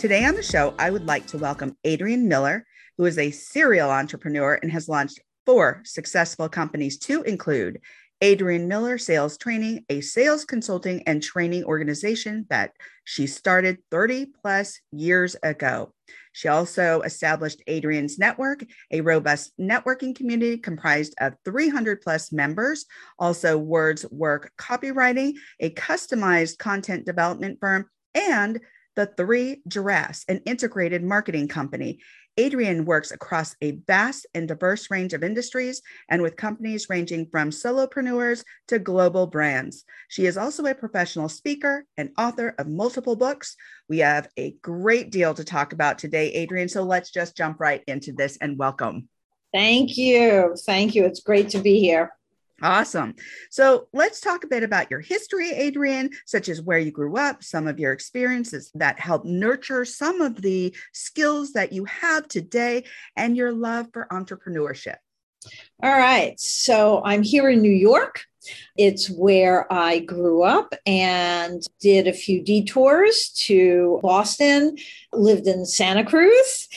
Today on the show, I would like to welcome Adrian Miller, who is a serial entrepreneur and has launched four successful companies to include Adrian Miller Sales Training, a sales consulting and training organization that she started 30 plus years ago. She also established Adrian's Network, a robust networking community comprised of 300 plus members. Also, Words Work Copywriting, a customized content development firm, and the Three Giraffes, an integrated marketing company. Adrian works across a vast and diverse range of industries and with companies ranging from solopreneurs to global brands. She is also a professional speaker and author of multiple books. We have a great deal to talk about today, Adrian. So let's just jump right into this and welcome. Thank you. Thank you. It's great to be here. Awesome. So let's talk a bit about your history, Adrian, such as where you grew up, some of your experiences that helped nurture some of the skills that you have today, and your love for entrepreneurship. All right. So I'm here in New York. It's where I grew up and did a few detours to Boston, lived in Santa Cruz,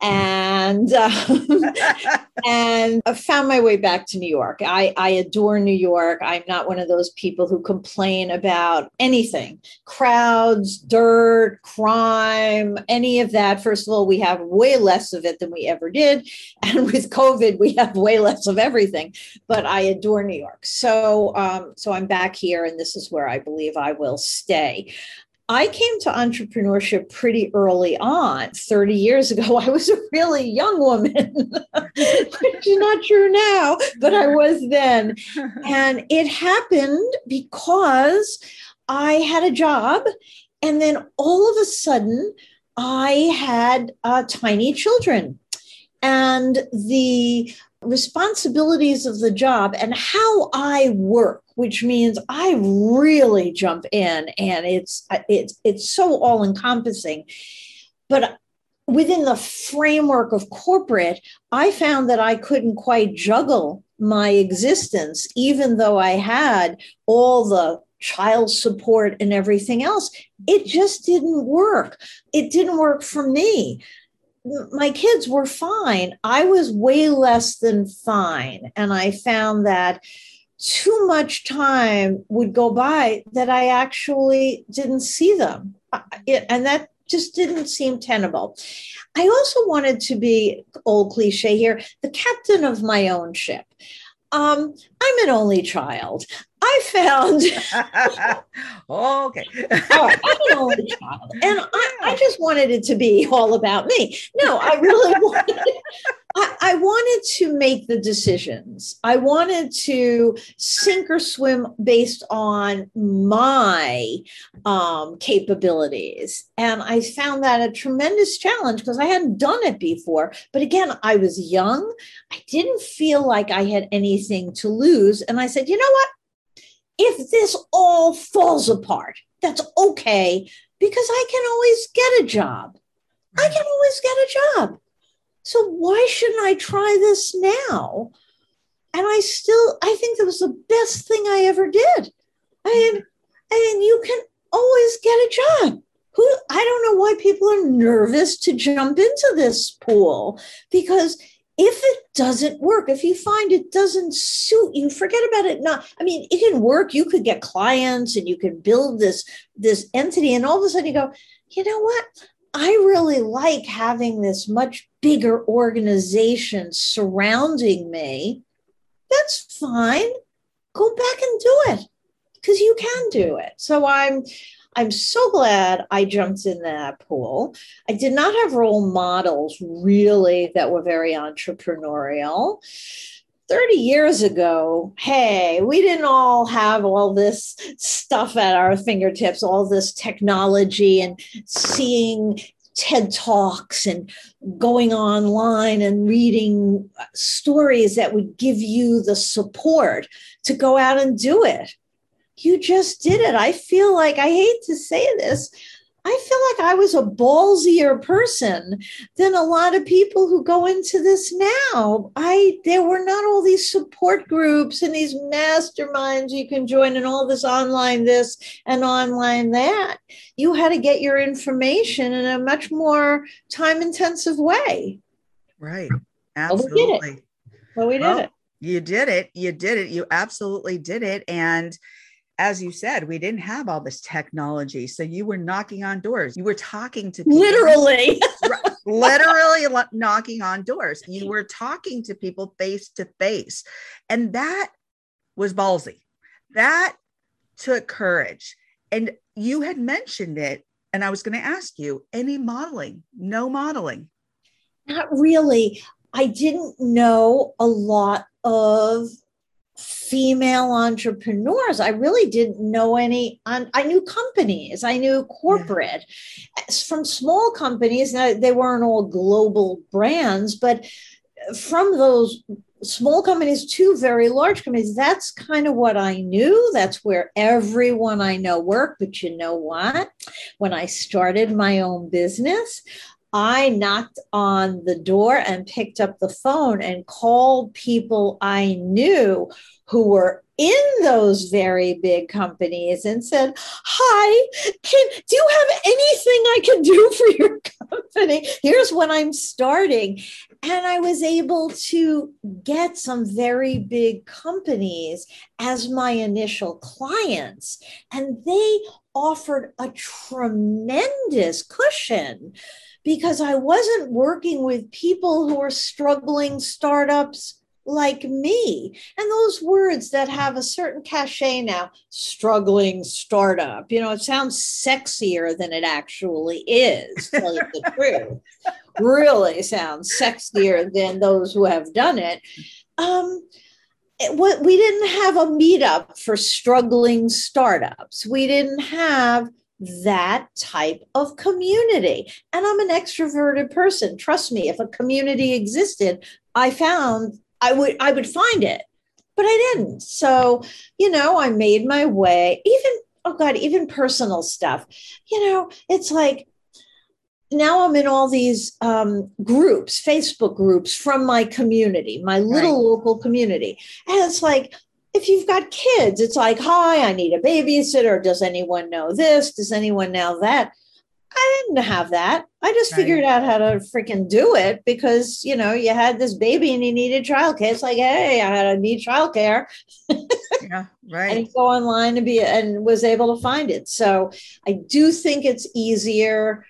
and um, and I found my way back to New York. I, I adore New York. I'm not one of those people who complain about anything crowds, dirt, crime, any of that. First of all, we have way less of it than we ever did. And with COVID, we have way less of everything. But I adore New York. So, um, so I'm back here, and this is where I believe I will stay. I came to entrepreneurship pretty early on. 30 years ago, I was a really young woman, which is not true now, but I was then. And it happened because I had a job. And then all of a sudden, I had uh, tiny children. And the responsibilities of the job and how I work, which means I really jump in and it's it's it's so all encompassing. But within the framework of corporate, I found that I couldn't quite juggle my existence, even though I had all the child support and everything else. It just didn't work. It didn't work for me my kids were fine. I was way less than fine. And I found that too much time would go by that I actually didn't see them. And that just didn't seem tenable. I also wanted to be, old cliche here, the captain of my own ship. Um, I'm an only child. I found. okay. oh, I'm an only child, and I, I, just wanted it to be all about me. No, I really wanted. I, I, wanted to make the decisions. I wanted to sink or swim based on my um, capabilities, and I found that a tremendous challenge because I hadn't done it before. But again, I was young. I didn't feel like I had anything to lose, and I said, you know what? If this all falls apart, that's okay because I can always get a job. I can always get a job. So why shouldn't I try this now? And I still, I think that was the best thing I ever did. I mean, I mean, you can always get a job. Who I don't know why people are nervous to jump into this pool because if it doesn't work, if you find it doesn't suit you, forget about it. Not, I mean, it can work. You could get clients and you can build this this entity, and all of a sudden you go, you know what? I really like having this much bigger organization surrounding me. That's fine. Go back and do it because you can do it. So I'm I'm so glad I jumped in that pool. I did not have role models really that were very entrepreneurial. 30 years ago, hey, we didn't all have all this stuff at our fingertips, all this technology and seeing TED Talks and going online and reading stories that would give you the support to go out and do it. You just did it. I feel like, I hate to say this, I feel like I was a ballsier person than a lot of people who go into this now. I there were not all these support groups and these masterminds you can join and all this online this and online that. You had to get your information in a much more time intensive way. Right. Absolutely. Well, we did it. We did well, it. You did it. You did it. You absolutely did it. And as you said, we didn't have all this technology. So you were knocking on doors. You were talking to people. Literally. literally knocking on doors. You were talking to people face to face. And that was ballsy. That took courage. And you had mentioned it. And I was going to ask you any modeling? No modeling. Not really. I didn't know a lot of female entrepreneurs. I really didn't know any. I knew companies, I knew corporate yeah. from small companies. Now, they weren't all global brands, but uh, from those small companies to very large companies, that's kind of what I knew. That's where everyone I know worked. But you know what? When I started my own business, I knocked on the door and picked up the phone and called people I knew who were in those very big companies and said, Hi, can, do you have anything I can do for your company? Here's what I'm starting. And I was able to get some very big companies as my initial clients, and they offered a tremendous cushion because I wasn't working with people who were struggling startups like me. And those words that have a certain cachet now, struggling startup, you know, it sounds sexier than it actually is, tell you the truth. Really sounds sexier than those who have done it. Um, it, we didn't have a meetup for struggling startups. We didn't have that type of community. And I'm an extroverted person. Trust me, if a community existed, I found I would I would find it. But I didn't. So, you know, I made my way, even oh god, even personal stuff. You know, it's like now I'm in all these um, groups, Facebook groups from my community, my little right. local community. And it's like, if you've got kids, it's like, hi, I need a babysitter. Does anyone know this? Does anyone know that? I didn't have that. I just right. figured out how to freaking do it because, you know, you had this baby and you needed childcare. It's like, hey, I had a need childcare. yeah, right. and go online and be and was able to find it. So I do think it's easier.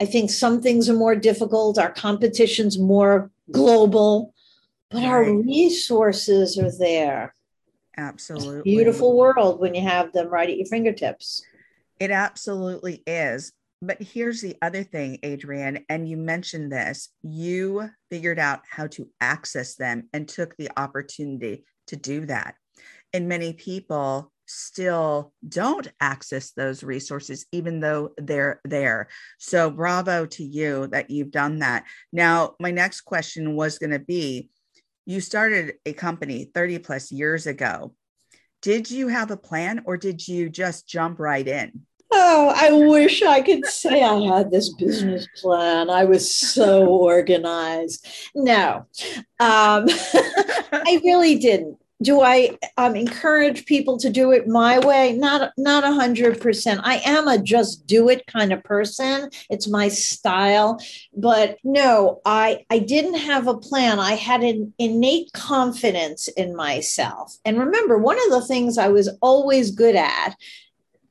I think some things are more difficult. Our competition's more global, but right. our resources are there. Absolutely. beautiful world when you have them right at your fingertips. It absolutely is. But here's the other thing, Adrian, and you mentioned this you figured out how to access them and took the opportunity to do that. And many people still don't access those resources, even though they're there. So, bravo to you that you've done that. Now, my next question was going to be you started a company 30 plus years ago. Did you have a plan or did you just jump right in? Oh, I wish I could say I had this business plan. I was so organized. No, um, I really didn't do I um, encourage people to do it my way? Not not a hundred percent. I am a just do it kind of person. It's my style, but no, I I didn't have a plan. I had an innate confidence in myself. And remember, one of the things I was always good at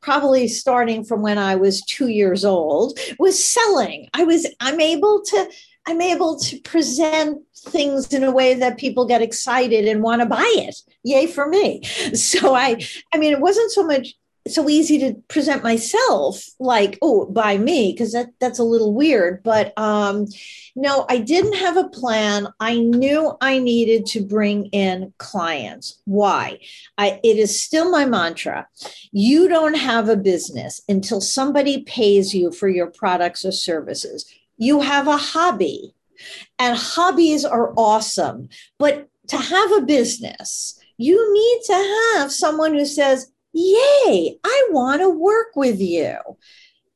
probably starting from when I was two years old, was selling. I was, I'm able to, I'm able to present things in a way that people get excited and want to buy it. Yay for me. So I I mean it wasn't so much so easy to present myself like oh by me because that that's a little weird but um no i didn't have a plan. I knew i needed to bring in clients. Why? I it is still my mantra. You don't have a business until somebody pays you for your products or services you have a hobby and hobbies are awesome but to have a business you need to have someone who says Yay, I want to work with you.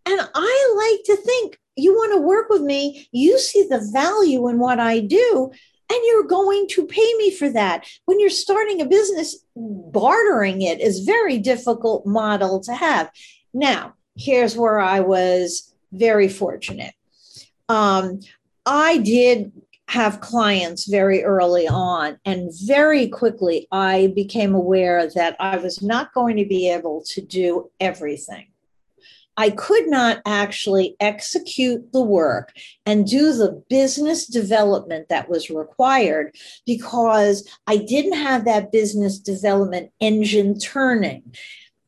And I like to think you want to work with me. You see the value in what I do, and you're going to pay me for that. When you're starting a business, bartering it is very difficult model to have. Now, here's where I was very fortunate. Um, I did have clients very early on. And very quickly, I became aware that I was not going to be able to do everything. I could not actually execute the work and do the business development that was required because I didn't have that business development engine turning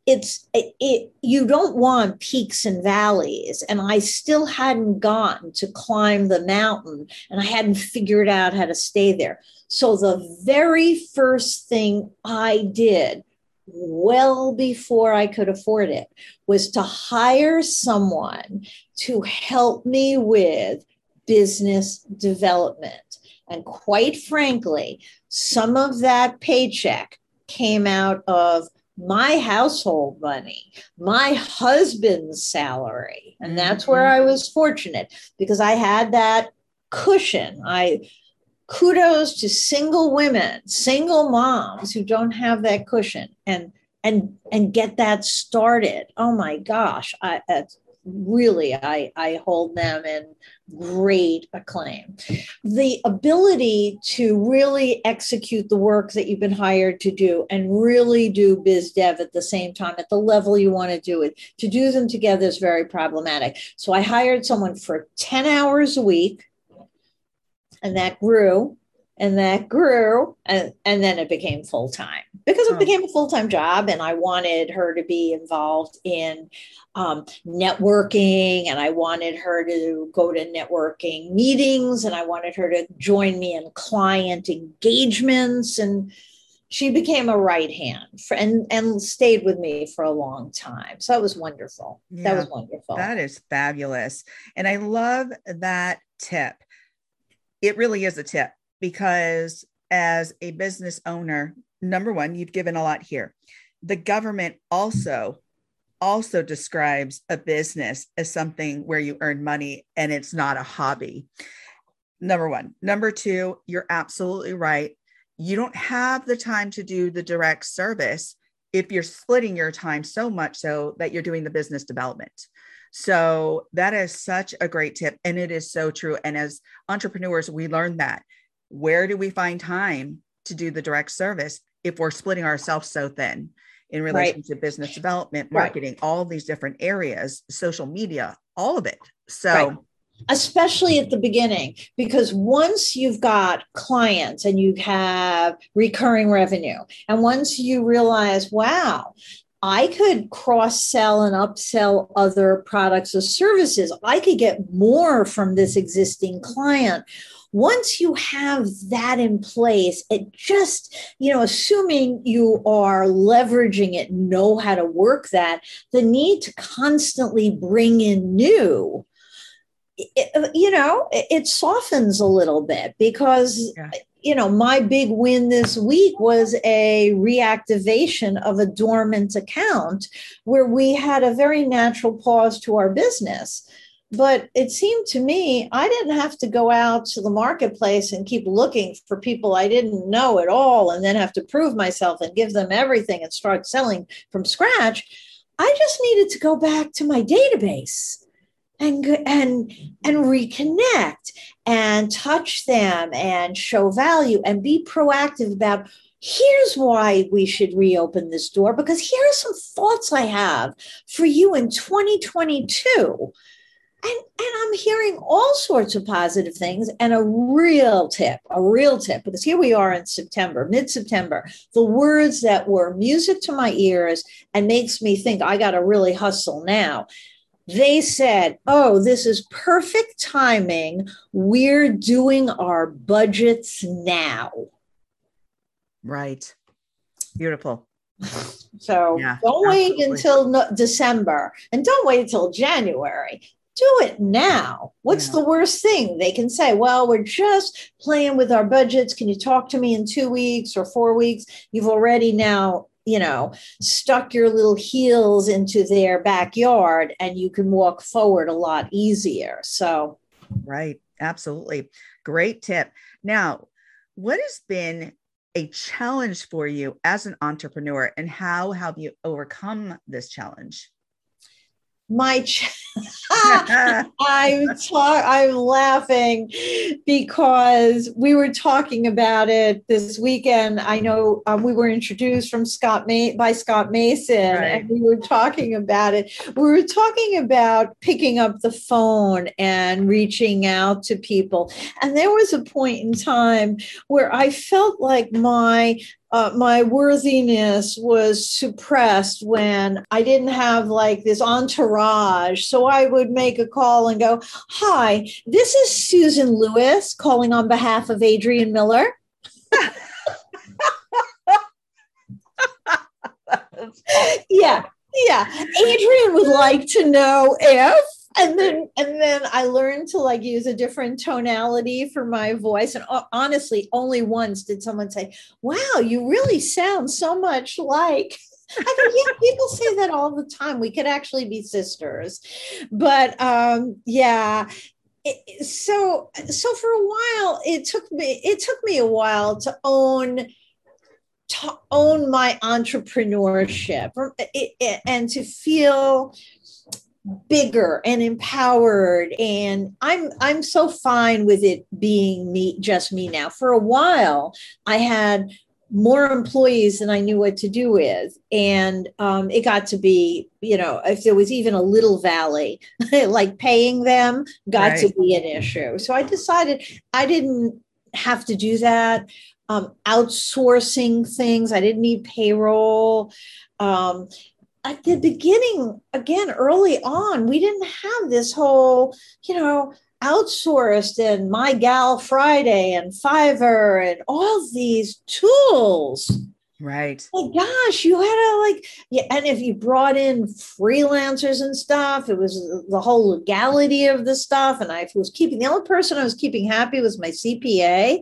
it's it, you don't want peaks and valleys. And i still hadn't gotten to climb the mountain and i hadn't figured out how to stay there. So the very first thing i did well before i could afford it was to hire someone to help me with business development. And quite frankly some of that paycheck came out of my household money, my husband's salary. And that's where mm-hmm. I was fortunate because I had that cushion. I kudos to single women, single moms who don't have that cushion and and and get that started. Oh my gosh, I, really I, I hold them in great acclaim. The ability to really execute the work that you've been hired to do and really do biz dev at the same time at the level you want to do it, to do them together is very problematic. So I hired someone for 10 hours a week and that grew and that grew and, and then it became full time because it oh. became a full time job and I wanted her to be involved in um, networking and I wanted her to go to networking meetings and I wanted her to join me in client engagements and she became a right hand for, and and stayed with me for a long time. So that was wonderful. Yeah, that was wonderful. That is fabulous. And i love that tip. It really is a tip because as a business owner, number one, you've given a lot here. The government also also describes a business as something where you earn money and it's not a hobby. Number one. Number two, you're absolutely right. You don't have the time to do the direct service if you're splitting your time so much so that you're doing the business development. So that is such a great tip. And it is so true. And as entrepreneurs, we learn that where do we find time to do the direct service if we're splitting ourselves so thin in relation right. to business development, marketing, right. all these different areas, social media, all of it. So, right. especially at the beginning, because once you've got clients and you have recurring revenue, and once you realize, wow, I could cross sell and upsell other products or services. I could get more from this existing client once you have that in place, it just, you know, assuming you are leveraging it, know how to work that, the need to constantly bring in new. It, uh, you know, it softens a little bit because yeah you know, my big win this week was a reactivation of a dormant account where we had a very natural pause to our business. But it seemed to me I didn't have to go out to the marketplace and keep looking for people I didn't know at all and then have to prove myself and give them everything and start selling from scratch. I just needed to go back to my database and and and reconnect and touch them and show value and be proactive about here's why we should reopen this door because here are some thoughts I have for you in 2022 and and I'm hearing all sorts of positive things and a real tip, a real tip, because here we are in September, mid-September. The words that were music to my ears and makes me think I got to really hustle now. They said, Oh, this is perfect timing. We're doing our budgets now. Right. Beautiful. So yeah, don't wait until no- December and don't wait until January. Do it now. What's yeah. the worst thing they can say? Well, we're just playing with our budgets. Can you talk to me in two weeks or four weeks? You've already now, you know, stuck your little heels into their backyard and you can walk forward a lot easier. So, right. Absolutely. Great tip. Now, what has been a challenge for you as an entrepreneur and how have you overcome this challenge? My ch- I'm ta- I'm laughing because we were talking about it this weekend. I know um, we were introduced from Scott Ma- by Scott Mason, right. and we were talking about it. We were talking about picking up the phone and reaching out to people. And there was a point in time where I felt like my uh, my worthiness was suppressed when I didn't have like this entourage. So I would make a call and go, Hi, this is Susan Lewis calling on behalf of Adrian Miller. yeah, yeah. Adrian would like to know if and then and then i learned to like use a different tonality for my voice and uh, honestly only once did someone say wow you really sound so much like I go, yeah, people say that all the time. We could actually be sisters, but um, yeah. It, so so for a while, it took me it took me a while to own to own my entrepreneurship and to feel bigger and empowered. And i'm i'm so fine with it being me just me now. For a while i had more employees than i knew what to do with. And um, it got to be you know if there was even a little valley like paying them got right. to be an issue. So i decided i didn't have to do that. Um, outsourcing things i didn't need payroll. Um, at the beginning, again, early on, we didn't have this whole, you know, outsourced and My Gal Friday and Fiverr and all these tools. Right. Oh gosh, you had to like, yeah. And if you brought in freelancers and stuff, it was the whole legality of the stuff. And I was keeping the only person I was keeping happy was my CPA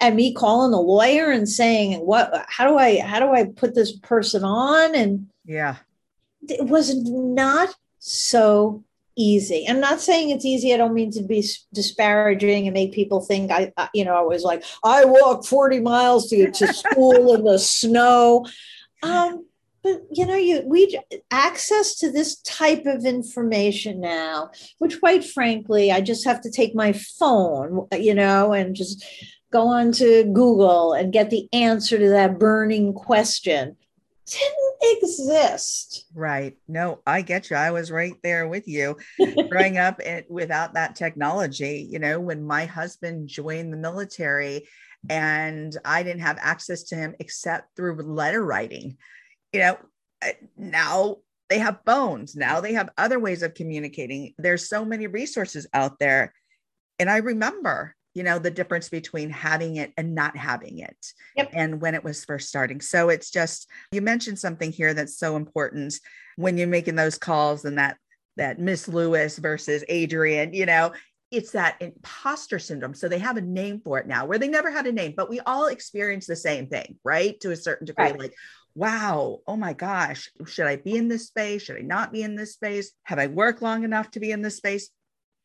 and me calling the lawyer and saying, what, how do I, how do I put this person on? And yeah, it was not so easy. I'm not saying it's easy. I don't mean to be disparaging and make people think I, you know, I was like, I walk 40 miles to get to school in the snow. Um, but you know, you we access to this type of information now, which quite frankly, I just have to take my phone, you know, and just go on to Google and get the answer to that burning question didn't exist. Right. No, I get you. I was right there with you growing up and without that technology. You know, when my husband joined the military and I didn't have access to him except through letter writing, you know, uh, now they have phones. Now they have other ways of communicating. There's so many resources out there. And I remember you know the difference between having it and not having it yep. and when it was first starting so it's just you mentioned something here that's so important when you're making those calls and that that miss lewis versus adrian you know it's that imposter syndrome so they have a name for it now where they never had a name but we all experience the same thing right to a certain degree right. like wow, oh my gosh, should I be in this space? Should I not be in this space? Have I worked long enough to be in this space?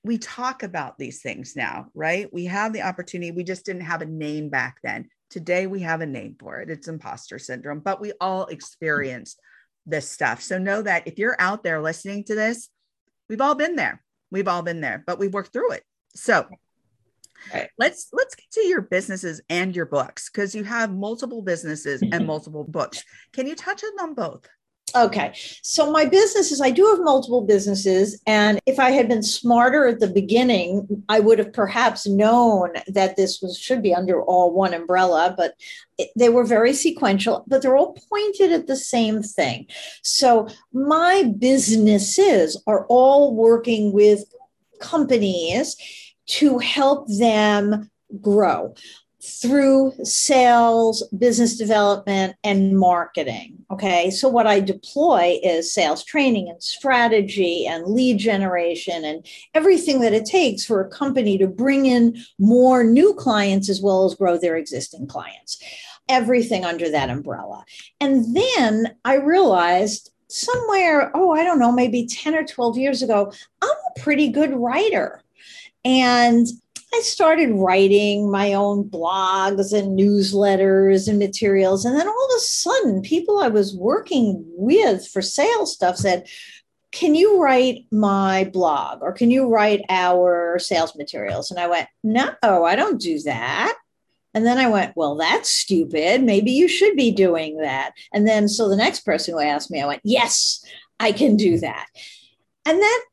We talk about these things now, right? We have the opportunity. We just didn't have a name back then. Today we have a name for it. It's imposter syndrome, but we all experience this stuff. So know that if you're out there listening to this, we've all been there. We've all been there, but we've worked through it. So right. let's let's get to your businesses and your books because you have multiple businesses and multiple books. Can you touch on them both? Okay. So my businesses, I do have multiple businesses. And if I had been smarter at the beginning, I would have perhaps known that this was should be under all one umbrella, but it, they were very sequential, but they're all pointed at the same thing. So my businesses are all working with companies to help them grow through sales, business development, and marketing. Okay. So, what I deploy is sales training and strategy and lead generation and everything that it takes for a company to bring in more new clients as well as grow their existing clients. Everything under that umbrella. And then I realized somewhere, oh, I don't know, maybe 10 or 12 years ago, I'm a pretty good writer. And I started writing my own blogs and newsletters and materials. And then all of a sudden, people I was working with for sales stuff said, Can you write my blog or can you write our sales materials? And I went, No, I don't do that. And then I went, Well, that's stupid. Maybe you should be doing that. And then so the next person who asked me, I went, Yes, I can do that. And that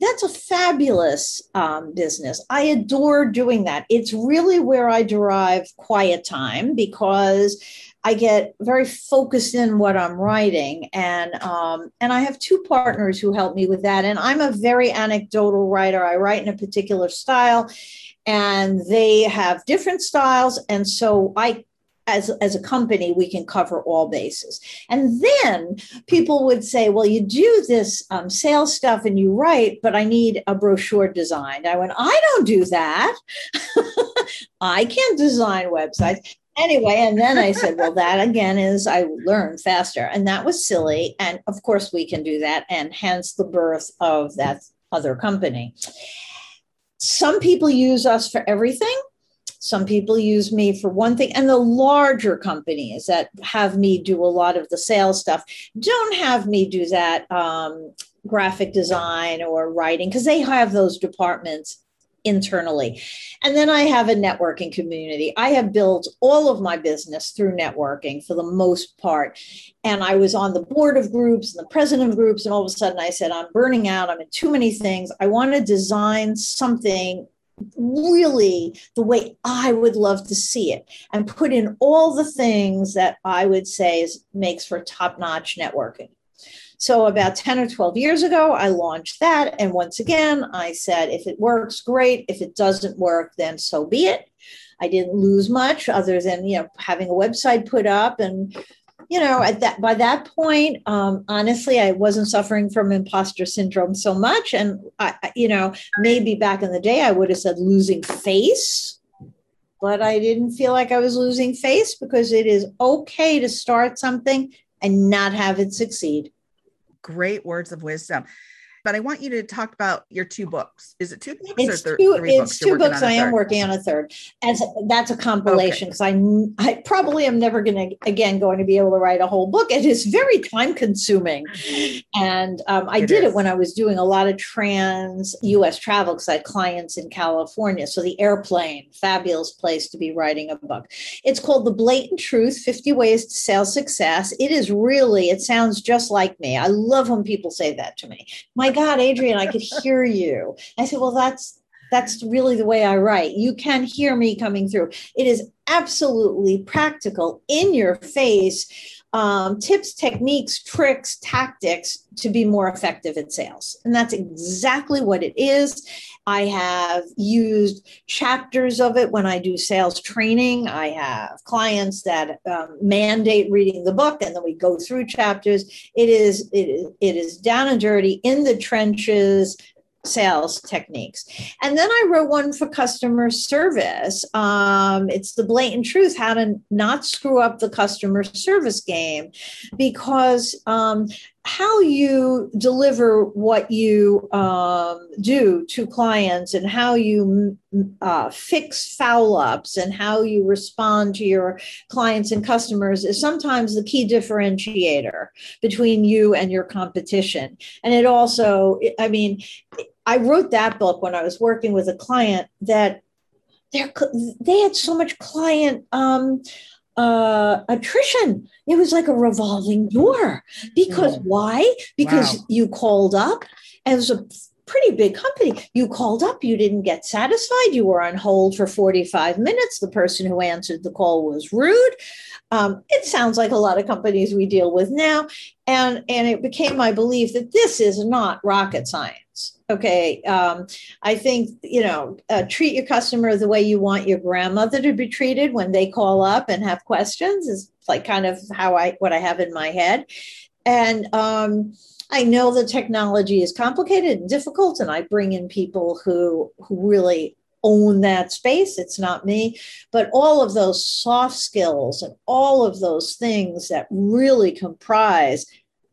that's a fabulous um, business. I adore doing that. It's really where I derive quiet time because I get very focused in what I'm writing, and um, and I have two partners who help me with that. And I'm a very anecdotal writer. I write in a particular style, and they have different styles, and so I as, as a company, we can cover all bases. And then people would say, well, you do this um, sales stuff and you write, but I need a brochure designed. I went, I don't do that. I can't design websites. Anyway, and then I said, well, that again is I learn faster. And that was silly. And of course, we can do that. And hence the birth of that other company. Some people use us for everything some people use me for one thing. And the larger companies that have me do a lot of the sales stuff don't have me do that um, graphic design or writing because they have those departments internally. And then I have a networking community. I have built all of my business through networking for the most part. And I was on the board of groups and the president of groups. And all of a sudden I said, I'm burning out. I'm in too many things. I want to design something really the way I would love to see it and put in all the things that I would say is, makes for top notch networking. So, about 10 or 12 years ago, I launched that. And once again, I said, if it works, great. If it doesn't work, then so be it. I didn't lose much other than, you know, having a website put up and you know at that by that point um, honestly i wasn't suffering from imposter syndrome so much. And I, you know maybe back in the day i would have said losing face but i didn't feel like i was losing face because it is okay to start something and not have it succeed. Great words of wisdom but I want you to talk about your two books. Is it two books it's or th- two, three it's books? two books. I am working on a third. As that's a compilation because okay. I I probably am never going to again going to be able to write a whole book. It is very time consuming, and um, I it did is. it when I was doing a lot of trans U.S. travel because I had clients in California. So the airplane, fabulous place to be writing a book. It's called The Blatant Truth: Fifty Ways to Sales Success. It is really. It sounds just like me. I love when people say that to me. My God, Adrian, I could hear you. I said, well, that's that's really the way I write. You can hear me coming through. It is absolutely practical, in your face um, tips, techniques, tricks, tactics to be more effective at sales. And that's exactly what it is. I have used chapters of it when I do sales training. I have clients that um, mandate reading the book, and then we go through chapters. It is it is it is down and dirty in the trenches sales techniques. And then I wrote one for customer service. Um, it's the blatant truth how to not screw up the customer service game because um, how you deliver what you um, do to clients and how you uh, fix foul ups and how you respond to your clients and customers is sometimes the key differentiator between you and your competition. And it also, I mean, I wrote that book when I was working with a client that they had so much client um, uh, attrition. It was like a revolving door. Because Mm. why? Because Wow. you called up and it was a pretty big company. You called up, you didn't get satisfied, you were on hold for 45 minutes. The person who answered the call was rude. Um, it sounds like a lot of companies we deal with now. And, and it became my belief that this is not rocket science. Okay. Um, I think, you know, uh, treat your customer the way you want your grandmother to be treated when they call up and have questions is like kind of how I, what I have in my head. And, um, I know the technology is complicated and difficult, and I bring in people who who really own that space. It's not me, but all of those soft skills and all of those things that really comprise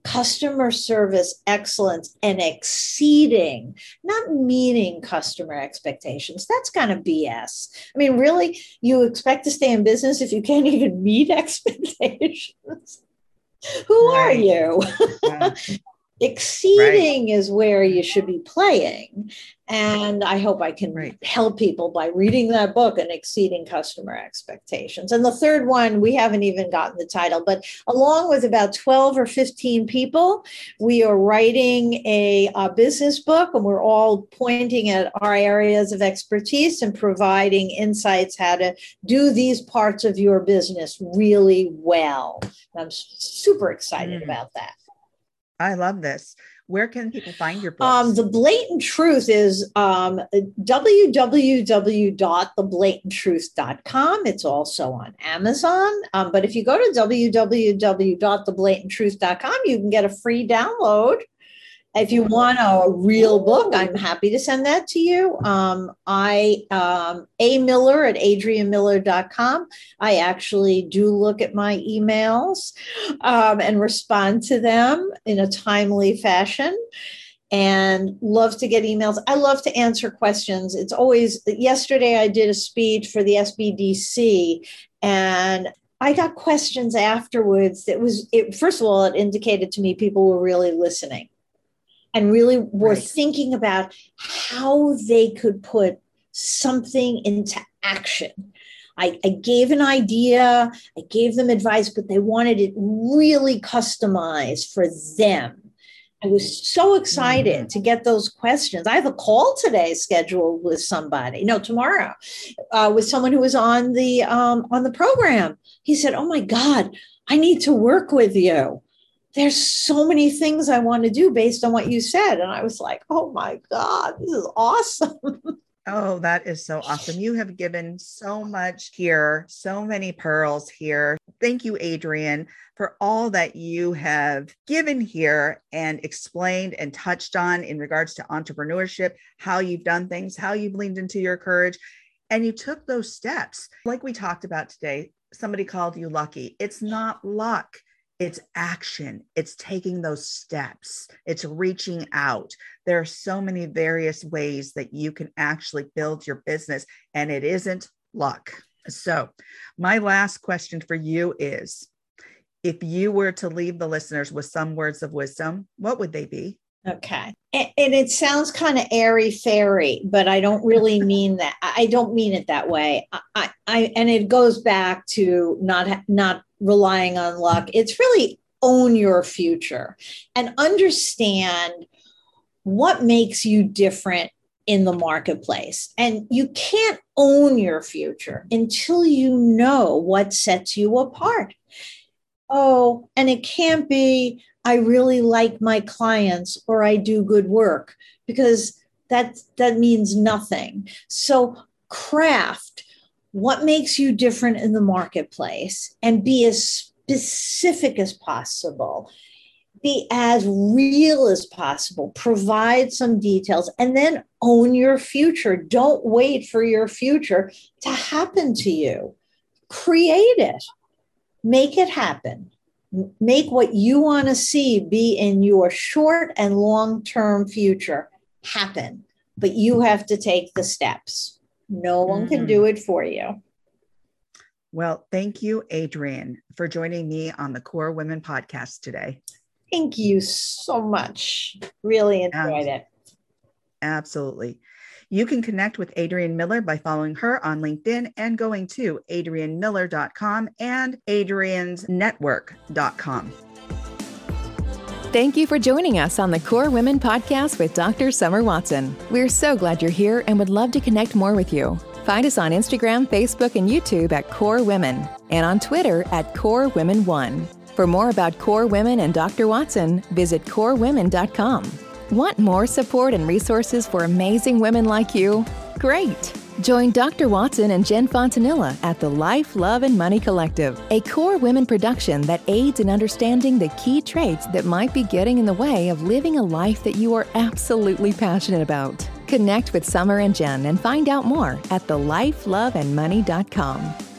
customer service excellence and exceeding, not meeting customer expectations. That's kind of BS. I mean, really, you expect to stay in business if you can't even meet expectations? Who are you? exceeding is where you should be playing. And i hope i can Right. help people by reading that book and exceeding customer expectations. And the third one we haven't even gotten the title but along with about 12 or 15 people we are writing a, a business book and we're all pointing at our areas of expertise and providing insights how to do these parts of your business really well. I'm super excited Mm. about that I love this. Where can people find your books? Um, the blatant truth is um, www.theblatanttruth.com. It's also on Amazon. Um, but if you go to www.theblatanttruth.com, you can get a free download. If you want a real book, I'm happy to send that to you. Um, I, um, A Miller at adrianmiller.com. I actually do look at my emails um, and respond to them in a timely fashion and love to get emails. I love to answer questions. It's always, yesterday I did a speech for the SBDC and I got questions afterwards that was, it, first of all, it indicated to me people were really listening and really were Right. thinking about how they could put something into action. I, I gave an idea, I gave them advice, but they wanted it really customized for them. I was so excited to get those questions. I have a call today scheduled with somebody. No, tomorrow, uh, with someone who was on the um, on the program. He said, "Oh my God, I need to work with you." There's so many things I want to do based on what you said, and I was like, "Oh my God, this is awesome!" Oh, that is so awesome. You have given so much here, so many pearls here. Thank you, Adrian, for all that you have given here and explained and touched on in regards to entrepreneurship, how you've done things, how you've leaned into your courage, and you took those steps. Like we talked about today, somebody called you lucky. It's not luck. It's action. It's taking those steps. It's reaching out there are so many various ways that you can actually build your business and it isn't luck so my last question for you is if you were to leave the listeners with some words of wisdom what would they be Okay. And, and it sounds kind of airy fairy, but I don't really mean that. I I don't mean it that way. I, I, I and it goes back to not not relying on luck. It's really own your future and understand what makes you different in the marketplace. And you can't own your future until you know what sets you apart. Oh, and it can't be I really like my clients or I do good work because that that means nothing. So craft what makes you different in the marketplace and be as specific as possible. Be as real as possible. Provide some details and then own your future. Don't wait for your future to happen to you. Create it. Make it happen make what you want to see be in your short and long term future happen. But you have to take the steps. No one can do mm. it for you. well thank you adrian for joining me on the KORE Women podcast today Thank you so much. Really enjoyed it. Absolutely. You can connect with Adrian Miller by following her on LinkedIn and going to adriennemiller.com and adriansnetwork.com. Thank you for joining us on the KORE Women podcast with Dr. Summer Watson. We're so glad you're here and would love to connect more with you. Find us on Instagram, Facebook, and YouTube at KORE Women and on Twitter at KORE Women One. For more about KORE Women and Dr. Watson, visit corewomen.com. Want more support and resources for amazing women like you? Great! Join Dr. Watson and Jen Fontanilla at the Life, Love, and Money Collective, a KORE Women production that aids in understanding the key traits that might be getting in the way of living a life that you are absolutely passionate about. Connect with Summer and Jen and find out more at thelifeloveandmoney.com.